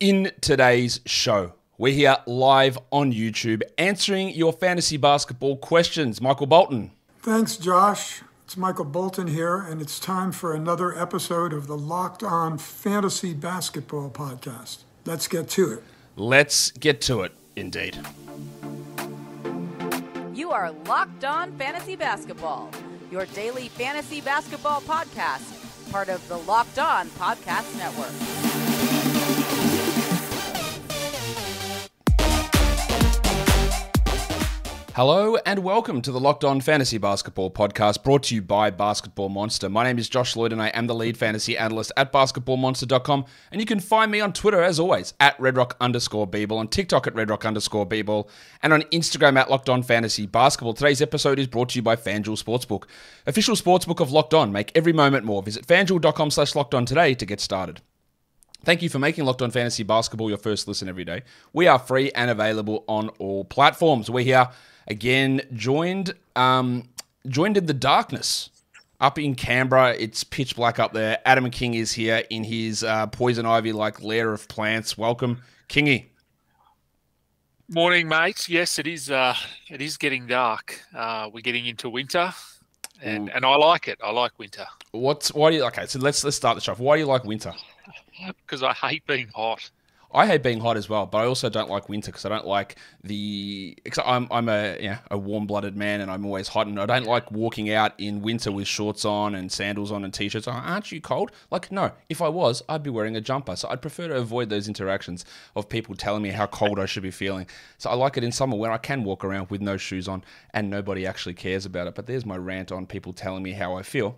In today's show, we're here live on YouTube answering your fantasy basketball questions. Michael Bolton. Thanks, Josh. It's Michael Bolton here, and it's time for another episode of the Locked On Fantasy Basketball Podcast. Let's get to it. Let's get to it, indeed. You are Locked On Fantasy Basketball, your daily fantasy basketball podcast, part of the Locked On Podcast Network. Hello and welcome to the Locked On Fantasy Basketball podcast brought to you by Basketball Monster. My name is Josh Lloyd and I am the lead fantasy analyst at basketballmonster.com. And you can find me on Twitter as always at redrock underscore bball, on TikTok at redrock underscore bball, and on Instagram at Locked On Fantasy Basketball. Today's episode is brought to you by FanDuel Sportsbook, official sportsbook of Locked On. Make every moment more. Visit fanduel.com slash locked on today to get started. Thank you for making Locked On Fantasy Basketball your first listen every day. We are free and available on all platforms. We're here again joined um, joined in the darkness up in Canberra. It's pitch black up there. Adam King is here in his uh, poison ivy like lair of plants. Welcome, Kingy. Morning, mate. Yes, it is. Uh, it is getting dark. Uh, we're getting into winter, and and I like it. I like winter. What's why do you okay? So let's let's start the show. Why do you like winter? Because I hate being hot. I hate being hot as well, but I also don't like winter because I don't like the. Cause I'm I'm a yeah a warm blooded man and I'm always hot and I don't like walking out in winter with shorts on and sandals on and t-shirts. Aren't you cold? Like no, if I was, I'd be wearing a jumper. So I'd prefer to avoid those interactions of people telling me how cold I should be feeling. So I like it in summer where I can walk around with no shoes on and nobody actually cares about it. But there's my rant on people telling me how I feel.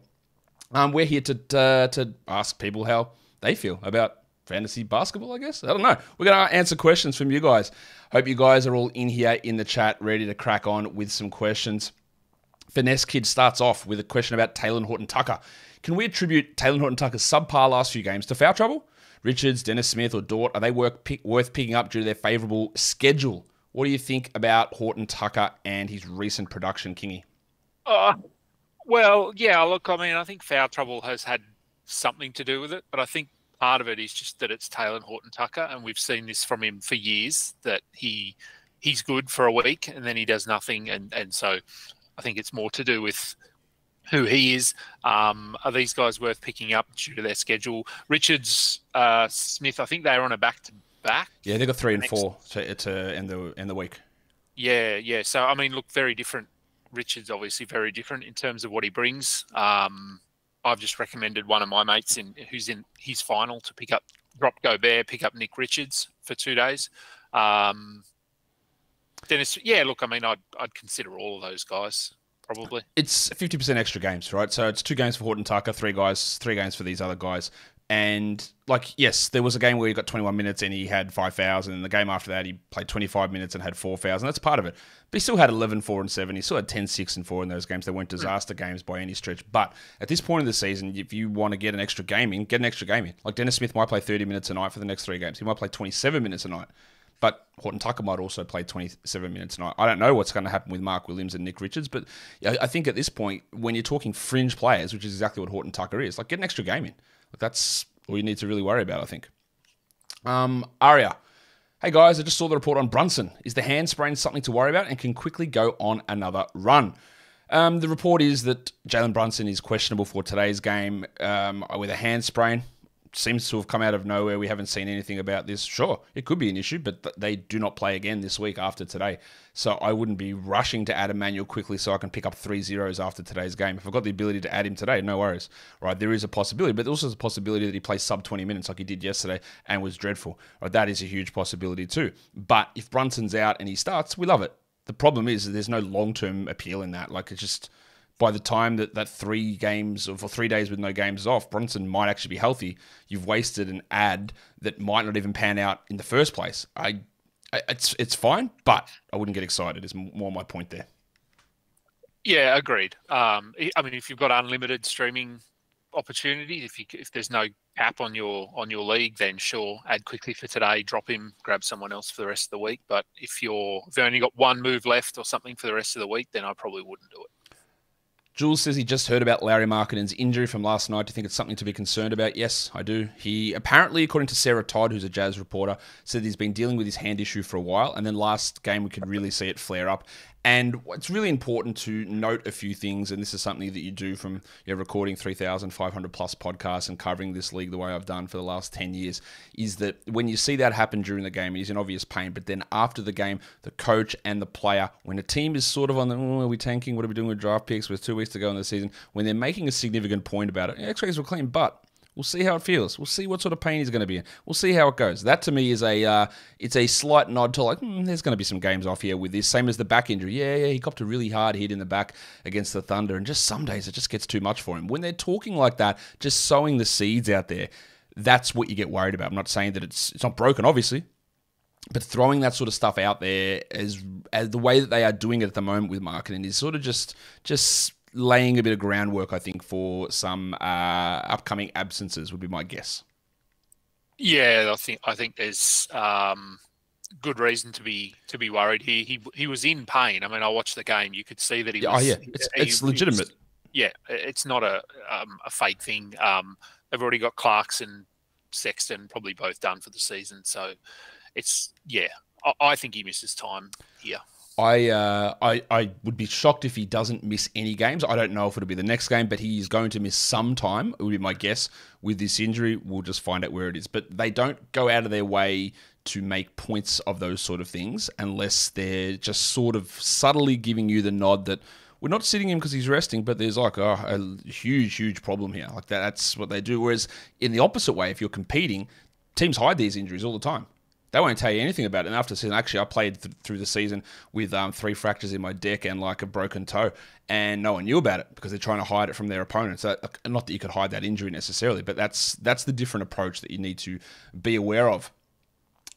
Um, we're here to uh, to ask people how they feel about fantasy basketball, I guess. I don't know. We're going to answer questions from you guys. Hope you guys are all in here in the chat, ready to crack on with some questions. Finesse Kid starts off with a question about Talen Horton Tucker. Can we attribute Talen Horton Tucker's subpar last few games to foul trouble? Richards, Dennis Smith, or Dort, are they pick, worth picking up due to their favourable schedule? What do you think about Horton Tucker and his recent production, Kingy? Uh, well, yeah, look, I mean, I think foul trouble has had something to do with it, but I think part of it is just that it's Taylor Horton Tucker, and we've seen this from him for years that he he's good for a week and then he does nothing, and and so I think it's more to do with who he is. Um, are these guys worth picking up due to their schedule? Richards, uh, Smith, I think they're on a back to back. Yeah, they got three and four to, to end the end the week. Yeah, yeah. So I mean, look, very different. Richards obviously very different in terms of what he brings. Um, I've just recommended one of my mates in who's in his final to pick up drop Gobert, pick up Nick Richards for two days. Um, Dennis, yeah, look, I mean, I'd I'd consider all of those guys probably. It's fifty percent extra games, right? So it's two games for Horton Tucker, three guys, three games for these other guys. And like, yes, there was a game where he got 21 minutes and he had five fouls, and the game after that he played 25 minutes and had four fouls, and that's part of it. But he still had 11, 4, and 7. He still had 10, 6, and 4 in those games. They weren't disaster games by any stretch. But at this point in the season, if you want to get an extra game in, get an extra game in. Like Dennis Smith might play 30 minutes a night for the next three games. He might play 27 minutes a night. But Horton Tucker might also play 27 minutes a night. I don't know what's going to happen with Mark Williams and Nick Richards, but I think at this point, when you're talking fringe players, which is exactly what Horton Tucker is, like get an extra game in. That's all you need to really worry about, I think. Um, Aria. Hey guys, I just saw the report on Brunson. Is the hand sprain something to worry about and can Quickley go on another run? Um, the report is that Jalen Brunson is questionable for today's game um, with a hand sprain seems to have come out of nowhere. We haven't seen anything about this. Sure, it could be an issue, but th- they do not play again this week after today. So I wouldn't be rushing to add Immanuel Quickley so I can pick up three zeros after today's game. If I've got the ability to add him today, no worries. Right, there is a possibility, but there's also a possibility that he plays sub 20 minutes like he did yesterday and was dreadful. Right, that is a huge possibility too. But if Brunson's out and he starts, we love it. The problem is there's no long term appeal in that. Like it's just by the time that that three games or three days with no games off, Brunson might actually be healthy. You've wasted an ad that might not even pan out in the first place. I, it's it's fine, but I wouldn't get excited. Is more my point there. Yeah, agreed. Um, I mean, if you've got unlimited streaming opportunities, if you if there's no cap on your on your league, then sure, add Quickley for today, drop him, grab someone else for the rest of the week. But if you're if you only got one move left or something for the rest of the week, then I probably wouldn't do it. Jules says he just heard about Lauri Markkanen's injury from last night. Do you think it's something to be concerned about? Yes, I do. He apparently, according to Sarah Todd, who's a Jazz reporter, said he's been dealing with his hand issue for a while, and then last game we could really see it flare up. And it's really important to note a few things, and this is something that you do from you know, recording 3,500 plus podcasts and covering this league the way I've done for the last 10 years, is that when you see that happen during the game, he's in obvious pain, but then after the game, the coach and the player, when a team is sort of on the, oh, are we tanking? What are we doing with draft picks? With two weeks to go in the season, when they're making a significant point about it, x-rays were clean, but We'll see how it feels. We'll see what sort of pain he's going to be in. We'll see how it goes. That to me is a uh, it's a slight nod to like hmm, there's going to be some games off here with this. Same as the back injury. Yeah, yeah, he copped a really hard hit in the back against the Thunder, and just some days it just gets too much for him. When they're talking like that, just sowing the seeds out there, that's what you get worried about. I'm not saying that it's it's not broken, obviously, but throwing that sort of stuff out there as as the way that they are doing it at the moment with Markkanen is sort of just just laying a bit of groundwork, I think, for some uh, upcoming absences would be my guess. Yeah, I think I think there's um, good reason to be to be worried here. He he was in pain. I mean, I watched the game. You could see that he. Was, oh yeah, it's, he, it's legitimate. Was, yeah, it's not a um, a fake thing. Um, they've already got Clarkson, Sexton, probably both done for the season. So it's yeah. I, I think he misses time here. I, uh, I I would be shocked if he doesn't miss any games. I don't know if it'll be the next game, but he is going to miss some time. It would be my guess with this injury. We'll just find out where it is. But they don't go out of their way to make points of those sort of things unless they're just sort of subtly giving you the nod that we're not sitting him because he's resting, but there's like a, a huge, huge problem here. Like that, that's what they do. Whereas in the opposite way, if you're competing, teams hide these injuries all the time. They won't tell you anything about it. And after the season, actually, I played th- through the season with um, three fractures in my deck and like a broken toe, and no one knew about it because they're trying to hide it from their opponents. Not that you could hide that injury necessarily, but that's that's the different approach that you need to be aware of.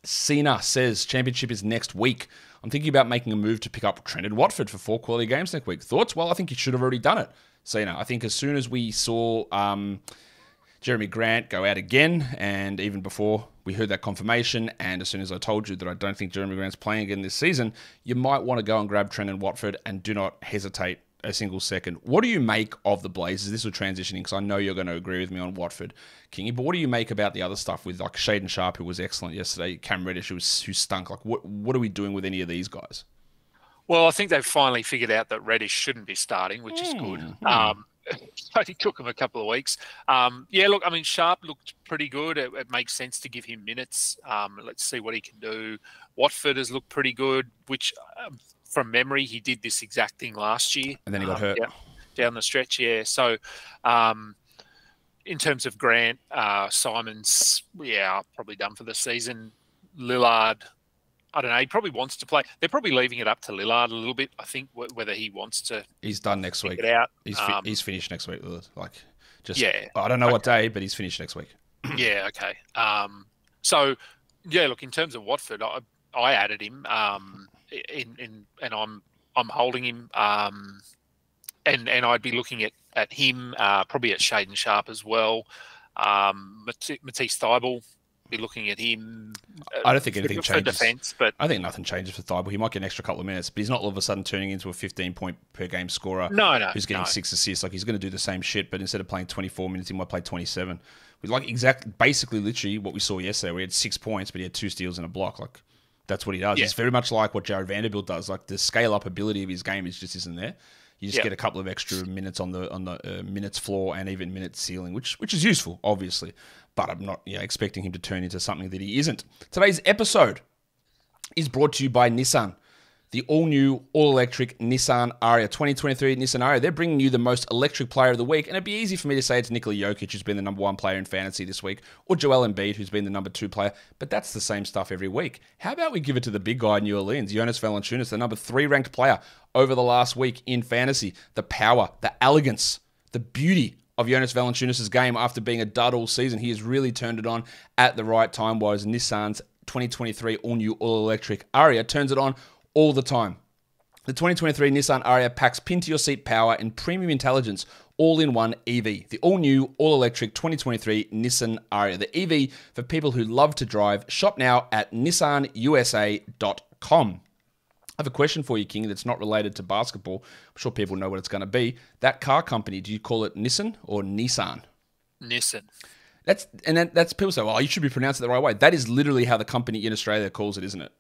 Cena says championship is next week. I'm thinking about making a move to pick up Trendon Watford for four quality games next week. Thoughts? Well, I think you should have already done it. Cena, I think as soon as we saw um, Jerami Grant go out again, and even before we heard that confirmation, and as soon as I told you that I don't think Jerami Grant's playing again this season, you might want to go and grab Trendon Watford and do not hesitate a single second. What do you make of the Blazers? This will transitioning because I know you're going to agree with me on Watford, Kingy. But what do you make about the other stuff with like Shaedon Sharpe, who was excellent yesterday, Cam Reddish, who was who stunk? Like, what what are we doing with any of these guys? Well, I think they've finally figured out that Reddish shouldn't be starting, which is good. Mm-hmm. Um, only took him a couple of weeks. Um, yeah, look, I mean, Sharpe looked pretty good. It, it makes sense to give him minutes. Um, let's see what he can do. Watford has looked pretty good, which um, from memory, he did this exact thing last year. And then he got um, hurt. Down, down, the stretch, yeah. So, um, in terms of Grant, uh, Simons, yeah, probably done for the season. Lillard, I don't know. He probably wants to play. They're probably leaving it up to Lillard a little bit. I think whether he wants to. He's done next week. Out. He's fi- um, he's finished next week. Like just yeah. I don't know okay. what day, but he's finished next week. yeah. Okay. Um. So yeah. Look, in terms of Watford, I I added him. Um. In in and I'm I'm holding him. Um. And and I'd be looking at at him. Uh. Probably at Shaedon Sharpe as well. Um. Matisse Thybulle be looking at him. I don't think anything for changes. defense, but I think nothing changes for Thybulle. He might get an extra couple of minutes, but he's not all of a sudden turning into a 15 point per game scorer. No, no, who's getting no. six assists. Like he's going to do the same shit, but instead of playing 24 minutes, he might play 27. With like exactly, basically, literally what we saw yesterday. We had six points, but he had two steals and a block. Like that's what he does. Yeah. It's very much like what Jarred Vanderbilt does. Like the scale up ability of his game is just isn't there. You just get a couple of extra minutes on the on the uh, minutes floor and even minutes ceiling, which which is useful, obviously but I'm not yeah, expecting him to turn into something that he isn't. Today's episode is brought to you by Nissan. The all new, all electric Nissan Ariya 2023 Nissan Ariya. They're bringing you the most electric player of the week. And it'd be easy for me to say it's Nikola Jokic, who's been the number one player in fantasy this week, or Joel Embiid, who's been the number two player. But that's the same stuff every week. How about we give it to the big guy in New Orleans, Jonas Valanciunas, the number three ranked player over the last week in fantasy? The power, the elegance, the beauty of Jonas Valanciunas' game after being a dud all season. He has really turned it on at the right time, whereas Nissan's 2023 all-new all-electric Ariya turns it on all the time. The 2023 Nissan Ariya packs pin-to-your-seat power and premium intelligence all in one EV. The all new, all electric 2023 Nissan Ariya. The EV for people who love to drive. Shop now at nissanusa.com. I have a question for you, King, that's not related to basketball. I'm sure people know what it's going to be. That car company, do you call it Nissan or Nissan? Nissan. That's and then that's people say, "Well, you should be pronouncing it the right way." That is literally how the company in Australia calls it, isn't it?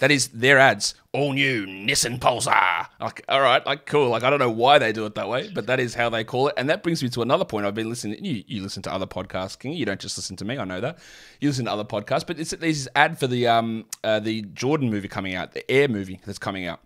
That is their ads. All new Nissan Pulsar. Like, all right, like cool. Like I don't know why they do it that way, but that is how they call it. And that brings me to another point. I've been listening. You, you listen to other podcasts, King. You don't just listen to me. I know that. You listen to other podcasts, but it's this ad for the um uh, the Jordan movie coming out, the Air movie that's coming out.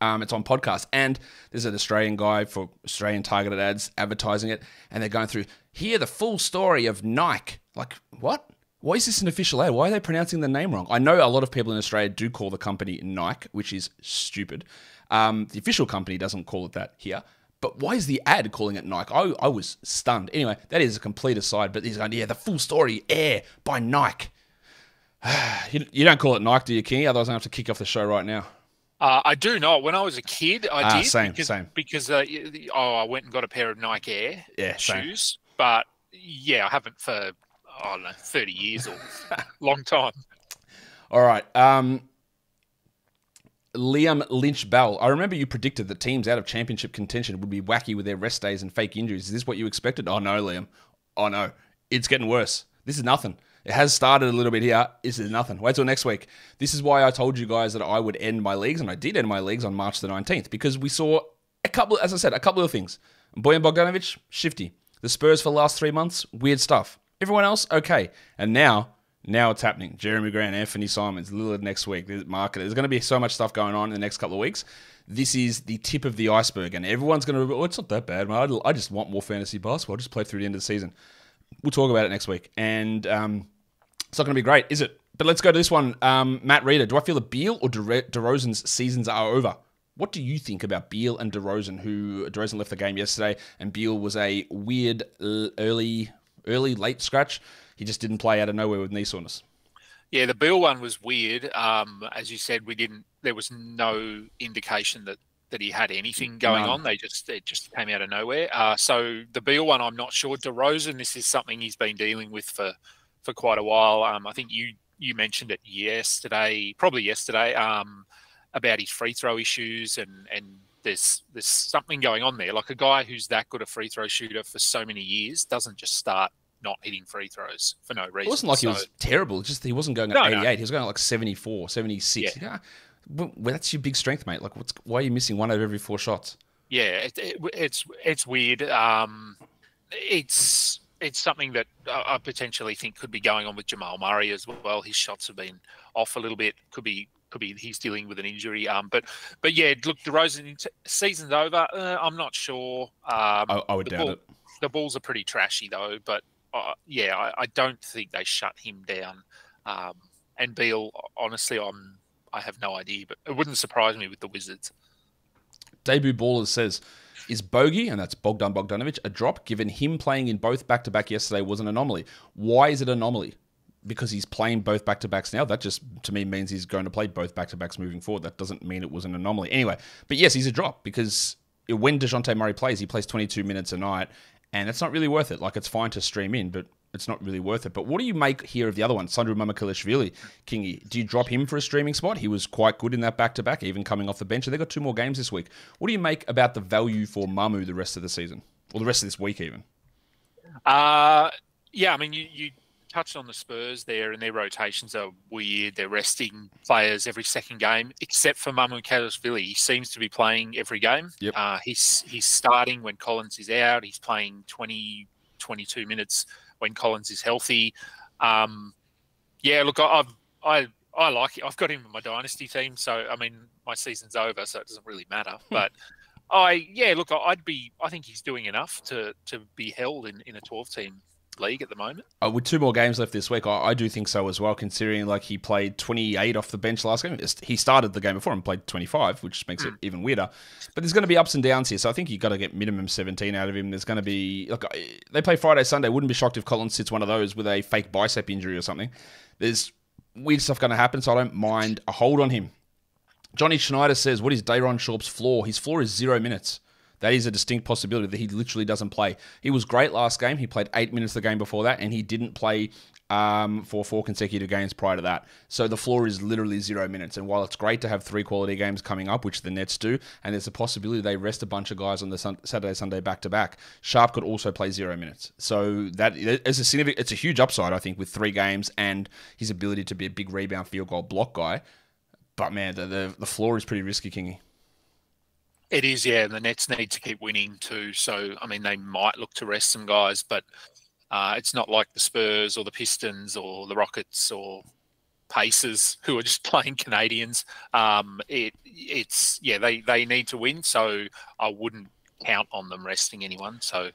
Um, it's on podcast, and there's an Australian guy for Australian targeted ads advertising it, and they're going through here the full story of Nike. Like what? Why is this an official ad? Why are they pronouncing the name wrong? I know a lot of people in Australia do call the company Nike, which is stupid. Um, the official company doesn't call it that here. But why is the ad calling it Nike? I, I was stunned. Anyway, that is a complete aside. But he's going, yeah, the full story, Air by Nike. you, you don't call it Nike, do you, King? Otherwise, I have to kick off the show right now. Uh, I do not. When I was a kid, I Ah, did. same, because, same. Because uh, oh, I went and got a pair of Nike Air Yeah, same. shoes, but yeah, I haven't for Don't know thirty years or long time. All right. Um, Liam Lynch Bell. I remember you predicted that teams out of championship contention would be wacky with their rest days and fake injuries. Is this what you expected? Oh no, Liam. Oh no. It's getting worse. This is nothing. It has started a little bit here. This is nothing. Wait till next week. This is why I told you guys that I would end my leagues, and I did end my leagues on March the 19th because we saw a couple, as I said, a couple of things. Bojan Bogdanovic, shifty. The Spurs for the last three months, weird stuff. Everyone else, okay. And now, now it's happening. Jerami Grant, Anthony Simons, Lillard next week. There's market. There's going to be so much stuff going on in the next couple of weeks. This is the tip of the iceberg, and everyone's going to. Oh, it's not that bad. I just want more fantasy basketball. I'll just play through the end of the season. We'll talk about it next week, and um, it's not going to be great, is it? But let's go to this one. Um, Matt Reeder, do I feel that Beal or DeRo- DeRozan's seasons are over? What do you think about Beal and DeRozan? Who DeRozan left the game yesterday, and Beal was a weird early, early late scratch. He just didn't play out of nowhere with knee soreness. Yeah, the Bill one was weird. Um, as you said, we didn't. There was no indication that that he had anything going on. They just it just came out of nowhere. Uh, so the Beal one, I'm not sure. DeRozan, this is something he's been dealing with for for quite a while. Um, I think you you mentioned it yesterday, probably yesterday, um, about his free throw issues and and there's there's something going on there. Like a guy who's that good a free throw shooter for so many years doesn't just start not hitting free throws for no reason. It wasn't like he was terrible. It's just he wasn't going at No, no. 88. He was going at like 74, 76. Yeah. Well, that's your big strength, mate. Like, what's why are you missing one out of every four shots? yeah, it, it, it's it's weird. Um, it's it's something that I potentially think could be going on with Jamal Murray as well. His shots have been off a little bit. Could be could be he's dealing with an injury. Um, but but yeah, look, DeRozan season's over. Uh, I'm not sure. Um, I, I would doubt Bull- it. The Bulls are pretty trashy though, but uh, yeah, I, I don't think they shut him down. Um, and Beal, honestly, I'm I have no idea, but it wouldn't surprise me with the Wizards. Debut Ballers says, is Bogey, and that's Bogdan Bogdanovic, a drop given him playing in both back to back yesterday was an anomaly? Why is it an anomaly? Because he's playing both back to backs now. That just, to me, means he's going to play both back to backs moving forward. That doesn't mean it was an anomaly. Anyway, but yes, he's a drop because when DeJounte Murray plays, he plays 22 minutes a night, and it's not really worth it. Like, it's fine to stream in, but it's not really worth it. But what do you make here of the other one, Sandro Mamukelashvili, Kingy? Do you drop him for a streaming spot? He was quite good in that back to back, even coming off the bench. They got two more games this week. What do you make about the value for Mamu the rest of the season, or the rest of this week even? Uh, yeah, I mean, you, you touched on the Spurs there, and their rotations are weird. They're resting players every second game, except for Mamukelashvili. He seems to be playing every game. Yep. Uh, he's he's starting when Collins is out. He's playing 20, 22 minutes when Collins is healthy. Um, yeah, look, I- I've I I like it. I've got him in my dynasty team, so I mean, my season's over, so it doesn't really matter. But I yeah, look, I'd be. I think he's doing enough to to be held in in a twelve team league at the moment. Uh, with two more games left this week, I, I do think so as well. Considering like he played 28 off the bench last game, he started the game before and played 25, which makes it even weirder. But there's going to be ups and downs here, so I think you've got to get minimum 17 out of him. There's going to be look, I- they play Friday, Sunday. Wouldn't be shocked if Collins sits one of those with a fake bicep injury or something. There's weird stuff going to happen, so I don't mind a hold on him. Johnny Schneider says, "What is Day'Ron Sharpe's floor? His floor is zero minutes. That is a distinct possibility that he literally doesn't play. He was great last game. He played eight minutes the game before that, and he didn't play um, for four consecutive games prior to that. So the floor is literally zero minutes. And while it's great to have three quality games coming up, which the Nets do, and there's a possibility they rest a bunch of guys on the sun- Saturday, Sunday back to back, Sharpe could also play zero minutes. So that is a significant, it's a huge upside, I think, with three games and his ability to be a big rebound field goal block guy. But man, the, the, the floor is pretty risky, Kingy. It is, yeah. And the Nets need to keep winning too. So, I mean, they might look to rest some guys, but uh, it's not like the Spurs or the Pistons or the Rockets or Pacers who are just playing Canadians. Um, it, it's yeah, they they need to win. So I wouldn't count on them resting anyone. So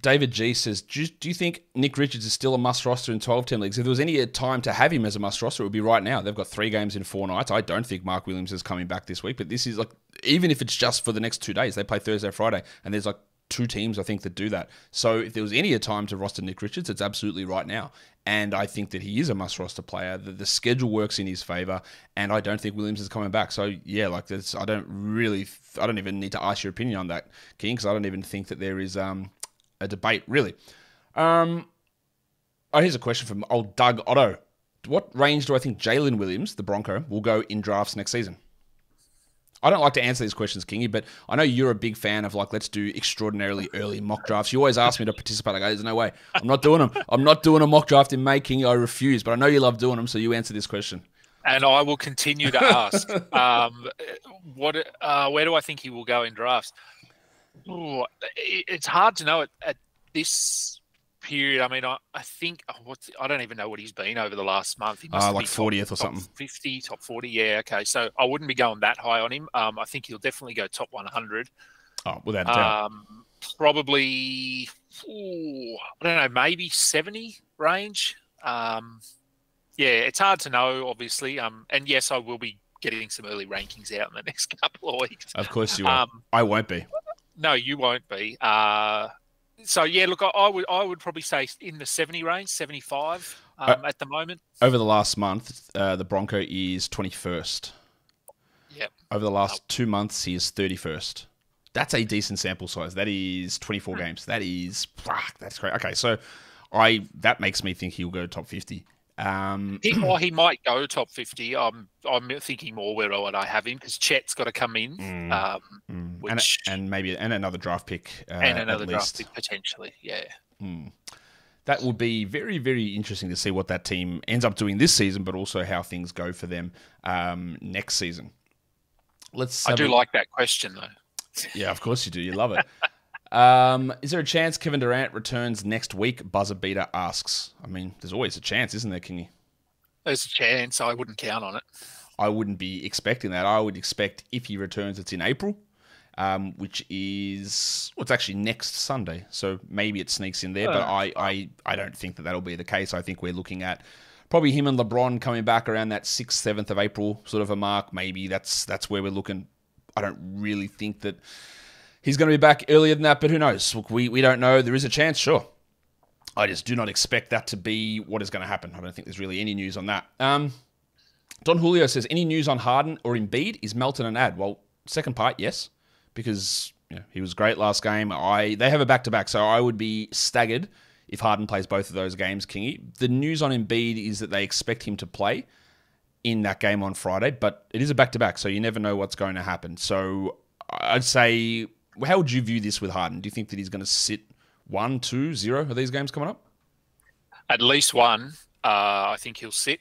David G says, do you, do you, think Nick Richards is still a must roster in 12 team leagues? If there was any time to have him as a must roster, it would be right now. They've got three games in four nights. I don't think Mark Williams is coming back this week, but this is like, even if it's just for the next two days, they play Thursday, Friday, and there's like two teams, I think, that do that. So if there was any time to roster Nick Richards, it's absolutely right now. And I think that he is a must roster player. The, the schedule works in his favor, and I don't think Williams is coming back. So yeah, like this, I don't really, I don't even need to ask your opinion on that, King, because I don't even think that there is um, a debate, really. Um, oh, here's a question from old Doug Otto. What range do I think Jalen Williams, the Bronco, will go in drafts next season? I don't like to answer these questions, Kingy, but I know you're a big fan of like, let's do extraordinarily early mock drafts. You always ask me to participate. I go, there's no way. I'm not doing them. I'm not doing a mock draft in May, Kingy. I refuse. But I know you love doing them, so you answer this question. And I will continue to ask. um, what? Uh, where do I think he will go in drafts? Ooh, it's hard to know at, at this period. I mean, I, I think oh, what's I don't even know what he's been over the last month. He must uh, like fortieth or something. Fifty, top forty. Yeah, okay. So I wouldn't be going that high on him. Um, I think he'll definitely go top one hundred. Oh, without doubt. Um, probably, ooh, I don't know, maybe seventy range. Um, yeah, it's hard to know, obviously. Um, and yes, I will be getting some early rankings out in the next couple of weeks. Of course you will. Um, I won't be. No, you won't be. Uh, so yeah, look, I, I, would I would probably say in the seventy range, seventy five um, uh, at the moment. Over the last month, uh, the Bronco is twenty first. Yep. Over the last two months, he is thirty first. That's a decent sample size. That is twenty four hmm. games. That is that's great. Okay, so I that makes me think he'll go top fifty. Um, he, or he might go top fifty. I'm I'm thinking more where would I have him because Chet's got to come in, mm, um, mm. Which, and, and, maybe and another draft pick uh, and another draft pick potentially. Yeah. Mm. That would be very very interesting to see what that team ends up doing this season, but also how things go for them um, next season. Let's. I do a... like that question though. Yeah, of course you do. You love it. Um, is there a chance Kevin Durant returns next week? Buzzer Beater asks. I mean, there's always a chance, isn't there, Kingy? There's a chance. I wouldn't count on it. I wouldn't be expecting that. I would expect if he returns, it's in April, um, which is well, it's actually next Sunday. So maybe it sneaks in there, but I, I, I don't think that that'll be the case. I think we're looking at probably him and LeBron coming back around that sixth, seventh of April sort of a mark. Maybe that's that's where we're looking. I don't really think that he's going to be back earlier than that, but who knows? Look, we, we don't know. There is a chance, sure. I just do not expect that to be what is going to happen. I don't think there's really any news on that. Um, Don Julio says, any news on Harden or Embiid? Is Melton an ad? Well, second part, yes, because you know, he was great last game. I They have a back-to-back, so I would be staggered if Harden plays both of those games, Kingy. The news on Embiid is that they expect him to play in that game on Friday, but it is a back-to-back, so you never know what's going to happen. So I'd say how would you view this with Harden? Do you think that he's going to sit one, two, zero of these games coming up? At least one. Uh, I think he'll sit.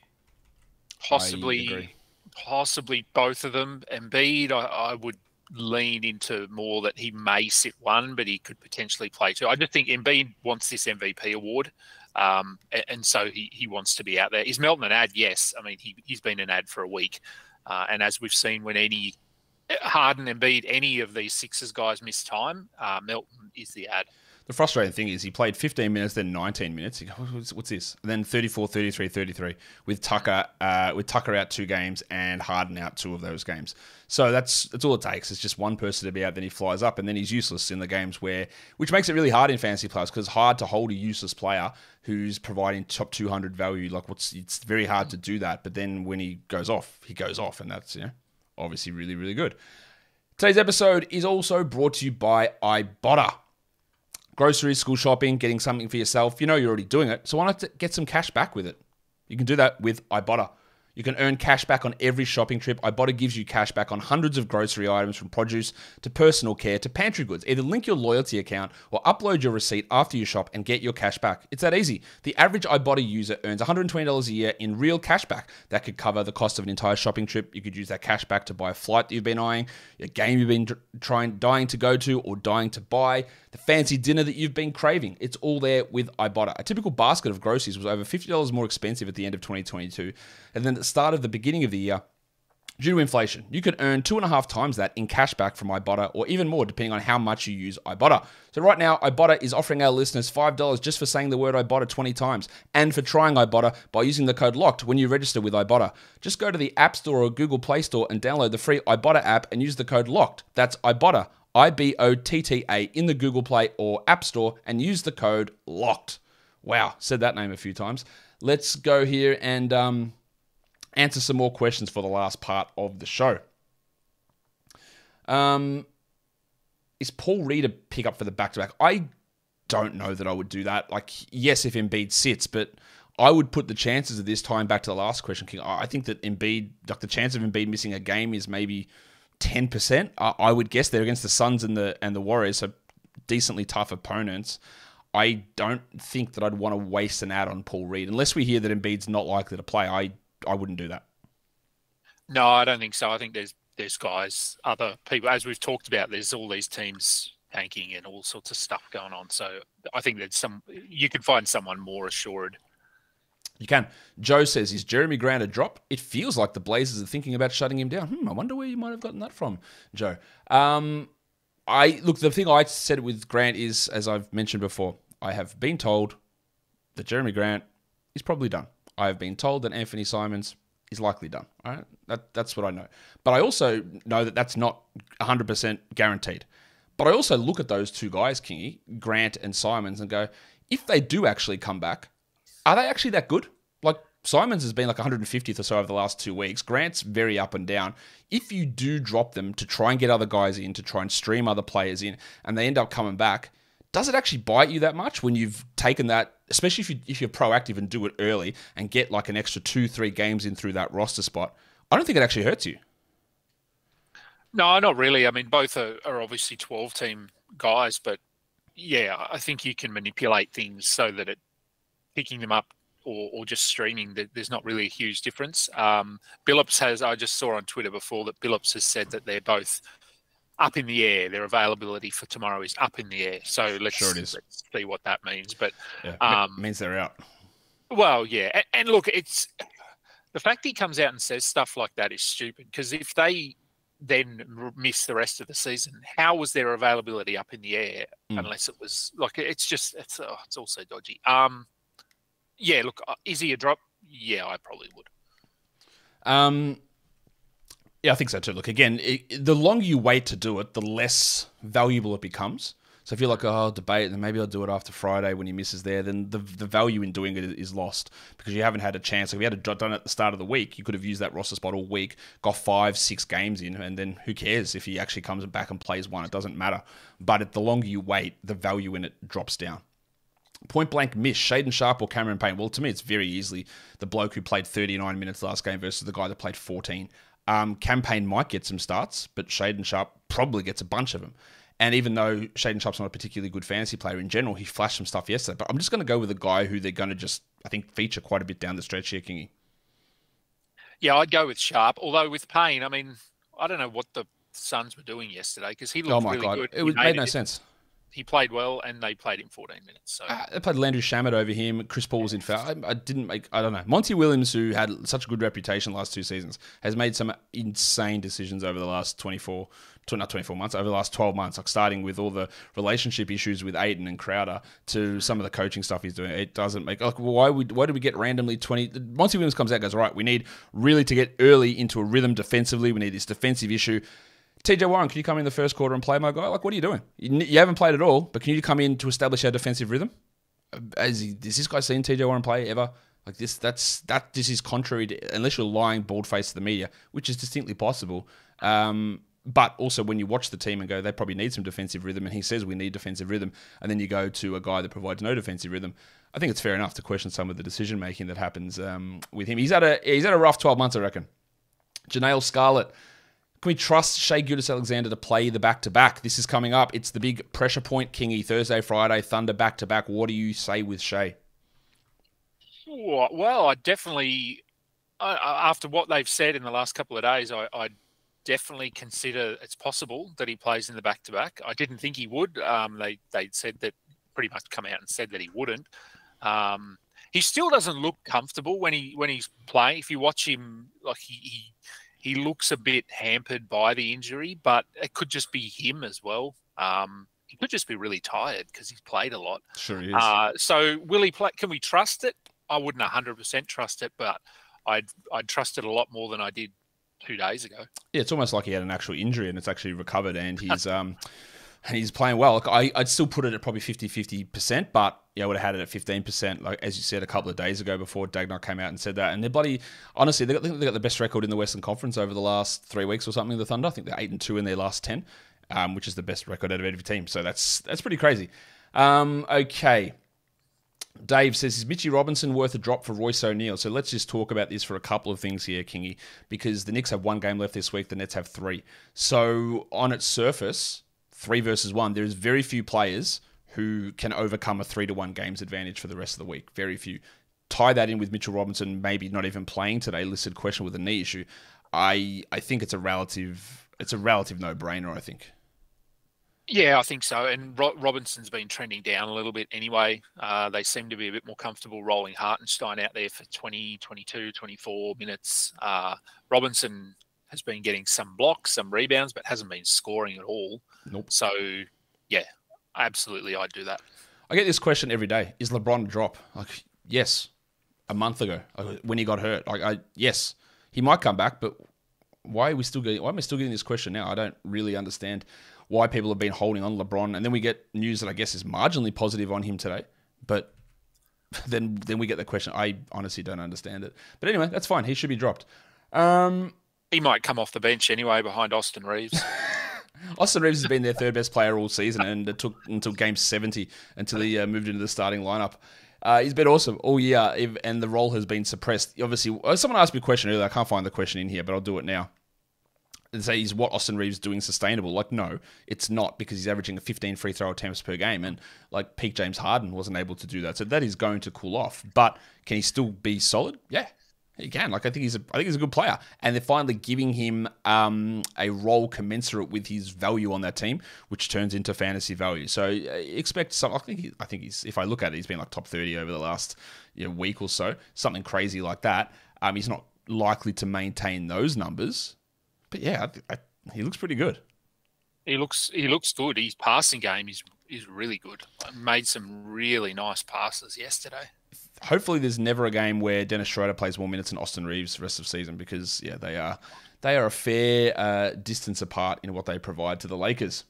Possibly, possibly both of them. Embiid, I, I would lean into more that he may sit one, but he could potentially play two. I just think Embiid wants this MVP award. Um, and, and, so he, he wants to be out there. Is Melton an ad? Yes. I mean, he, he's been an ad for a week. Uh, and as we've seen, when any Harden, Embiid, any of these Sixers guys miss time, uh, Melton is the ad. The frustrating thing is he played 15 minutes, then 19 minutes. Goes, what's, this? And then 34, 33, 33 with Tucker uh, with Tucker out two games and Harden out two of those games. So that's that's all it takes. It's just one person to be out, then he flies up, and then he's useless in the games where, which makes it really hard in fantasy players because hard to hold a useless player who's providing top 200 value. Like what's it's very hard to do that. But then when he goes off, he goes off, and that's know obviously really, really good. Today's episode is also brought to you by Ibotta. Groceries, school shopping, getting something for yourself. You know you're already doing it, so why not get some cash back with it? You can do that with Ibotta. You can earn cash back on every shopping trip. Ibotta gives you cash back on hundreds of grocery items from produce to personal care to pantry goods. Either link your loyalty account or upload your receipt after you shop and get your cash back. It's that easy. The average Ibotta user earns $120 a year in real cash back. That could cover the cost of an entire shopping trip. You could use that cash back to buy a flight that you've been eyeing, a game you've been trying dying to go to or dying to buy, the fancy dinner that you've been craving. It's all there with Ibotta. A typical basket of groceries was over $50 more expensive at the end of 2022 and then at the start of the beginning of the year, due to inflation, you could earn two and a half times that in cash back from Ibotta, or even more depending on how much you use Ibotta. So right now, Ibotta is offering our listeners $5 just for saying the word Ibotta 20 times, and for trying Ibotta by using the code LOCKED when you register with Ibotta. Just go to the App Store or Google Play Store and download the free Ibotta app and use the code LOCKED. That's Ibotta, I B O T T A, in the Google Play or App Store, and use the code LOCKED. Wow, said that name a few times. Let's go here and um, answer some more questions for the last part of the show. Um, is Paul Reed a pickup for the back to back? I don't know that I would do that. Like, yes, if Embiid sits, but I would put the chances of this time back to the last question, King. I think that Embiid, like the chance of Embiid missing a game is maybe ten percent. I would guess they're against the Suns and the and the Warriors, so decently tough opponents. I don't think that I'd want to waste an ad on Paul Reed unless we hear that Embiid's not likely to play. I I wouldn't do that. No, I don't think so. I think there's there's guys, other people, as we've talked about. There's all these teams tanking and all sorts of stuff going on. So I think that some you can find someone more assured. You can. Joe says, "Is Jerami Grant a drop? It feels like the Blazers are thinking about shutting him down. Hmm, I wonder where you might have gotten that from, Joe." Um, I look. The thing I said with Grant is, as I've mentioned before, I have been told that Jerami Grant is probably done. I have been told that Anthony Simons is likely done. Right? That, that's what I know. But I also know that that's not 100% guaranteed. But I also look at those two guys, Kingy, Grant and Simons, and go, if they do actually come back, are they actually that good? Like Simons has been like 150th or so over the last two weeks. Grant's very up and down. If you do drop them to try and get other guys in, to try and stream other players in, and they end up coming back, does it actually bite you that much when you've taken that, especially if, you, if you're proactive and do it early and get like an extra two, three games in through that roster spot? I don't think it actually hurts you. No, not really. I mean, both are, are obviously 12 team guys, but yeah, I think you can manipulate things so that it picking them up or, or just streaming, there's not really a huge difference. Um, Billups has, I just saw on Twitter before that Billups has said that they're both up in the air. Their availability for tomorrow is up in the air. So let's, sure let's see what that means. But yeah, um, means they're out. Well, yeah, and, and, look, it's the fact he comes out and says stuff like that is stupid because if they then miss the rest of the season, how was their availability up in the air mm. unless it was like it's just it's oh, it's also dodgy. Um, yeah, look, uh, is he a drop? Yeah, I probably would. Um, yeah, I think so too. Look, again, it, the longer you wait to do it, the less valuable it becomes. So if you're like, oh, I'll debate, and maybe I'll do it after Friday when he misses there, then the the value in doing it is lost because you haven't had a chance. If you had done it at the start of the week, you could have used that roster spot all week, got five, six games in, and then who cares if he actually comes back and plays one? It doesn't matter. But the longer you wait, the value in it drops down. Point blank miss, Shaedon Sharpe or Cameron Payne. Well, to me, it's very easily the bloke who played 39 minutes last game versus the guy that played 14. Um, Cam Payne might get some starts, but Shaedon Sharpe probably gets a bunch of them. And even though Shaedon Sharpe's not a particularly good fantasy player in general, he flashed some stuff yesterday. But I'm just going to go with a guy who they're going to just, I think, feature quite a bit down the stretch here, Kingy. Yeah, I'd go with Sharpe. Although with Payne, I mean, I don't know what the Suns were doing yesterday because he looked oh my really God. good. It was, made no sense he played well, and they played him 14 minutes. So uh, they played Landry Shamet over him. Chris Paul was in foul. I, I, didn't make. I don't know. Monty Williams, who had such a good reputation last two seasons, has made some insane decisions over the last 24, not 24 months, over the last 12 months. Like starting with all the relationship issues with Ayton and Crowder to some of the coaching stuff he's doing. It doesn't make like why would why do we get randomly 20? Monty Williams comes out goes right. We need really to get early into a rhythm defensively. We need this defensive issue. TJ Warren, can you come in the first quarter and play my guy? Like, what are you doing? You, you haven't played at all, but can you come in to establish our defensive rhythm? Has, he, has this guy seen TJ Warren play ever? Like this, that's that. This is contrary to unless you're lying bald faced to the media, which is distinctly possible. Um, but also when you watch the team and go, they probably need some defensive rhythm, and he says we need defensive rhythm, and then you go to a guy that provides no defensive rhythm. I think it's fair enough to question some of the decision making that happens um, with him. He's had a he's had a rough twelve months, I reckon. Janelle Scarlett. Can we trust Shai Gilgeous-Alexander to play the back to back? This is coming up. It's the big pressure point, Kingy. Thursday, Friday, Thunder back to back. What do you say with Shai? Well, I definitely, after what they've said in the last couple of days, I, I definitely consider it's possible that he plays in the back to back. I didn't think he would. Um, they they said that pretty much come out and said that he wouldn't. Um, he still doesn't look comfortable when he when he's playing. If you watch him, like he, he he looks a bit hampered by the injury, but it could just be him as well. Um, he could just be really tired because he's played a lot. Sure is. Uh, so will he play? Can we trust it? I wouldn't 100% trust it, but I'd I'd trust it a lot more than I did two days ago. Yeah, it's almost like he had an actual injury and it's actually recovered, and he's um and he's playing well. Like I, I'd still put it at probably 50 50%, but yeah, I would have had it at 15%, like as you said a couple of days ago before Daigneault came out and said that. And they're bloody, honestly, they got, they got the best record in the Western Conference over the last three weeks or something, the Thunder. I think they're 8 and 2 in their last 10, um, which is the best record out of every team. So that's that's pretty crazy. Um, okay. Dave says, is Mitchy Robinson worth a drop for Royce O'Neale? So let's just talk about this for a couple of things here, Kingy, because the Knicks have one game left this week, the Nets have three. So on its surface, three versus one, there's very few players who can overcome a three to one games advantage for the rest of the week. Very few. Tie that in with Mitchell Robinson, maybe not even playing today, listed question with a knee issue. I I think it's a relative it's a relative no brainer. I think. Yeah, I think so. And Ro- Robinson's been trending down a little bit anyway. Uh, they seem to be a bit more comfortable rolling Hartenstein out there for 20, 22, 24 minutes. Uh, Robinson has been getting some blocks, some rebounds, but hasn't been scoring at all. Nope. So, yeah, absolutely, I'd do that. I get this question every day: Is LeBron a drop? Like, yes, a month ago when he got hurt. Like, I yes, he might come back, but why are we still getting? Why am I still getting this question now? I don't really understand why people have been holding on LeBron, and then we get news that I guess is marginally positive on him today, but then then we get the question. I honestly don't understand it. But anyway, that's fine. He should be dropped. Um, he might come off the bench anyway behind Austin Reaves. Austin Reaves has been their third best player all season, and it took until game 70 until he uh, moved into the starting lineup. Uh, he's been awesome all year, and the role has been suppressed. Obviously, uh, someone asked me a question earlier. I can't find the question in here, but I'll do it now. And say, is what Austin Reaves doing sustainable? Like, no, it's not because he's averaging 15 free throw attempts per game, and like peak James Harden wasn't able to do that. So that is going to cool off. But can he still be solid? Yeah, he can. Like I think he's a, I think he's a good player, and they're finally giving him um, a role commensurate with his value on that team, which turns into fantasy value. So uh, expect some. I think he, I think he's. If I look at it, he's been like top thirty over the last you know, week or so, something crazy like that. Um, he's not likely to maintain those numbers, but yeah, I, I, he looks pretty good. He looks he looks good. His passing game is is really good. Made some really nice passes yesterday hopefully there's never a game where Dennis Schroeder plays more minutes than Austin Reaves the rest of the season because yeah they are they are a fair uh, distance apart in what they provide to the Lakers.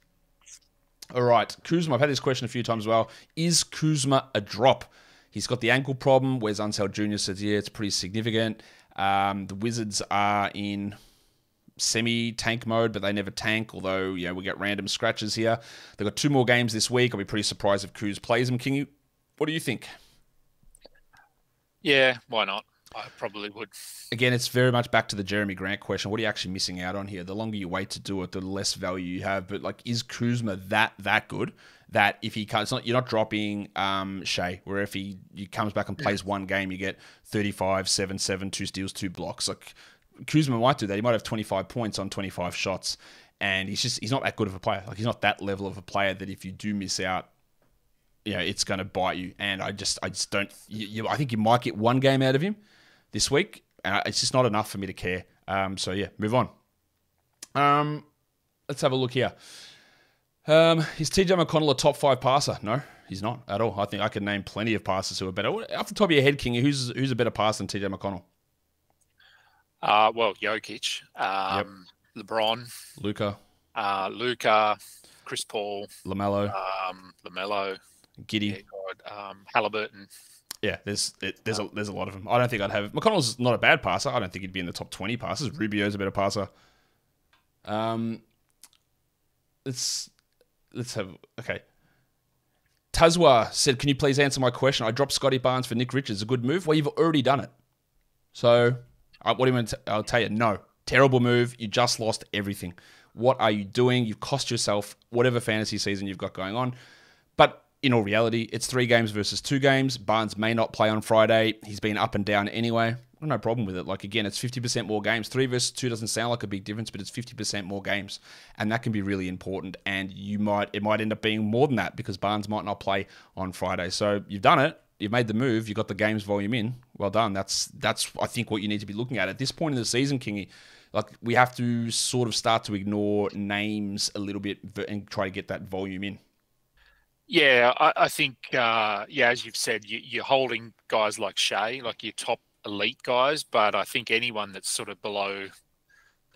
All right, Kuzma. I've had this question a few times as well. Is Kuzma a drop? He's got the ankle problem. Whereas Unseld Jr. says yeah, it's pretty significant. Um, the Wizards are in semi tank mode, but they never tank. Although yeah, we get random scratches here. They've got two more games this week. I'll be pretty surprised if Kuz plays them. King, what do you think? Yeah, why not? I probably would. Again, it's very much back to the Jerami Grant question. What are you actually missing out on here? The longer you wait to do it, the less value you have. But like, is Kuzma that that good that if he comes, not, you're not dropping um, Shai, where if he, he comes back and plays yeah. one game, you get 35, 7, 7, two steals, two blocks. Like Kuzma might do that. He might have 25 points on 25 shots, and he's just he's not that good of a player. Like he's not that level of a player that if you do miss out you know, it's going to bite you. And I just, I just don't. You, you, I think you might get one game out of him this week, and it's just not enough for me to care. Um, so yeah, move on. Um, let's have a look here. Um, is TJ McConnell a top five passer? No, he's not at all. I think I can name plenty of passers who are better. Off the top of your head, King, who's who's a better passer than TJ McConnell? Uh, well, Jokic, um, yep. LeBron, Luka, uh, Luka, Chris Paul, Lamelo, um, Lamelo. Giddey, yeah, God, um, Halliburton. Yeah, there's it, there's a there's a lot of them. I don't think I'd have McConnell's not a bad passer. I don't think he'd be in the top twenty passers. Rubio's a better passer. Um, let's let's have okay. Tazwa said, "Can you please answer my question? I dropped Scottie Barnes for Nick Richards. A good move? Well, you've already done it. So, uh, what do you want? To, I'll tell you, no, terrible move. You just lost everything. What are you doing? You've cost yourself whatever fantasy season you've got going on. But in all reality, it's three games versus two games. Barnes may not play on Friday. He's been up and down anyway. No problem with it. Like again, it's 50% more games. Three versus two doesn't sound like a big difference, but it's 50% more games, and that can be really important. And you might it might end up being more than that because Barnes might not play on Friday. So you've done it. You've made the move. You got the games volume in. Well done. That's that's I think what you need to be looking at at this point in the season, Kingy. Like we have to sort of start to ignore names a little bit and try to get that volume in. Yeah, I, I think uh, yeah, as you've said, you, are holding guys like Shai, like your top elite guys, but I think anyone that's sort of below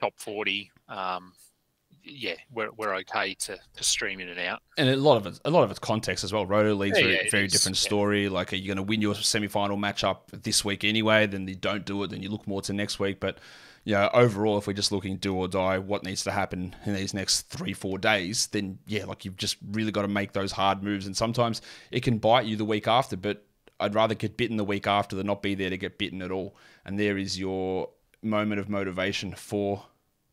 top forty, um, yeah, we're, we're okay to, to stream in and out. And a lot of it, a lot of it's context as well. Roto leagues yeah, are a very different story. Yeah. Like, are you going to win your semi final matchup this week anyway? Then you don't do it. Then you look more to next week. But yeah, overall, if we're just looking do or die, what needs to happen in these next three, four days, then yeah, like you've just really got to make those hard moves. And sometimes it can bite you the week after, but I'd rather get bitten the week after than not be there to get bitten at all. And there is your moment of motivation for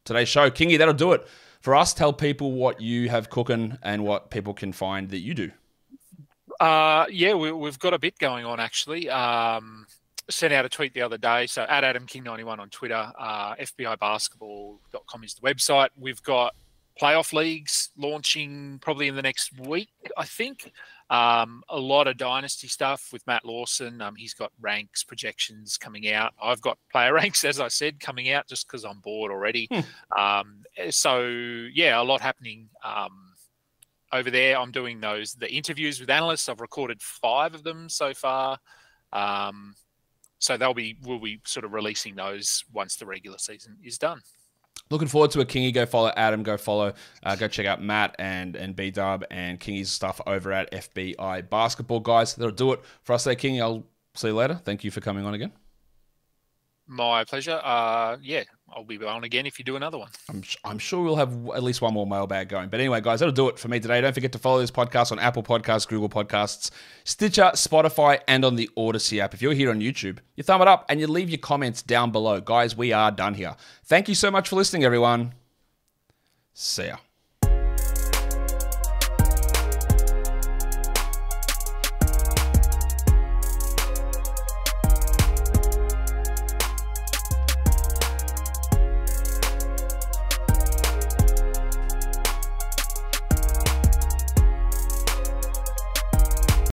today's show. Kingy, that'll do it. For us, tell people what you have cooking and what people can find that you do. Uh, yeah, we, have got a bit going on actually. Um, sent out a tweet the other day. So at Adam King 91 on Twitter, uh, FBIBasketball.com is the website. We've got playoff leagues launching probably in the next week, I think. Um, a lot of dynasty stuff with Matt Lawson. Um, he's got ranks projections coming out. I've got player ranks, as I said, coming out just because I'm bored already. Hmm. Um, so yeah, a lot happening um, over there. I'm doing those the interviews with analysts. I've recorded five of them so far. Um, so they'll be we'll be sort of releasing those once the regular season is done. Looking forward to a Kingy. Go follow Adam. Go follow. Uh, go check out Matt and and B Dub and Kingy's stuff over at FBI Basketball, guys. That'll do it for us. There, Kingy. I'll see you later. Thank you for coming on again. My pleasure. Uh, yeah, I'll be on again if you do another one. I'm, I'm sure we'll have at least one more mailbag going. But anyway, guys, that'll do it for me today. Don't forget to follow this podcast on Apple Podcasts, Google Podcasts, Stitcher, Spotify, and on the Odyssey app. If you're here on YouTube, you thumb it up and you leave your comments down below. Guys, we are done here. Thank you so much for listening, everyone. See ya.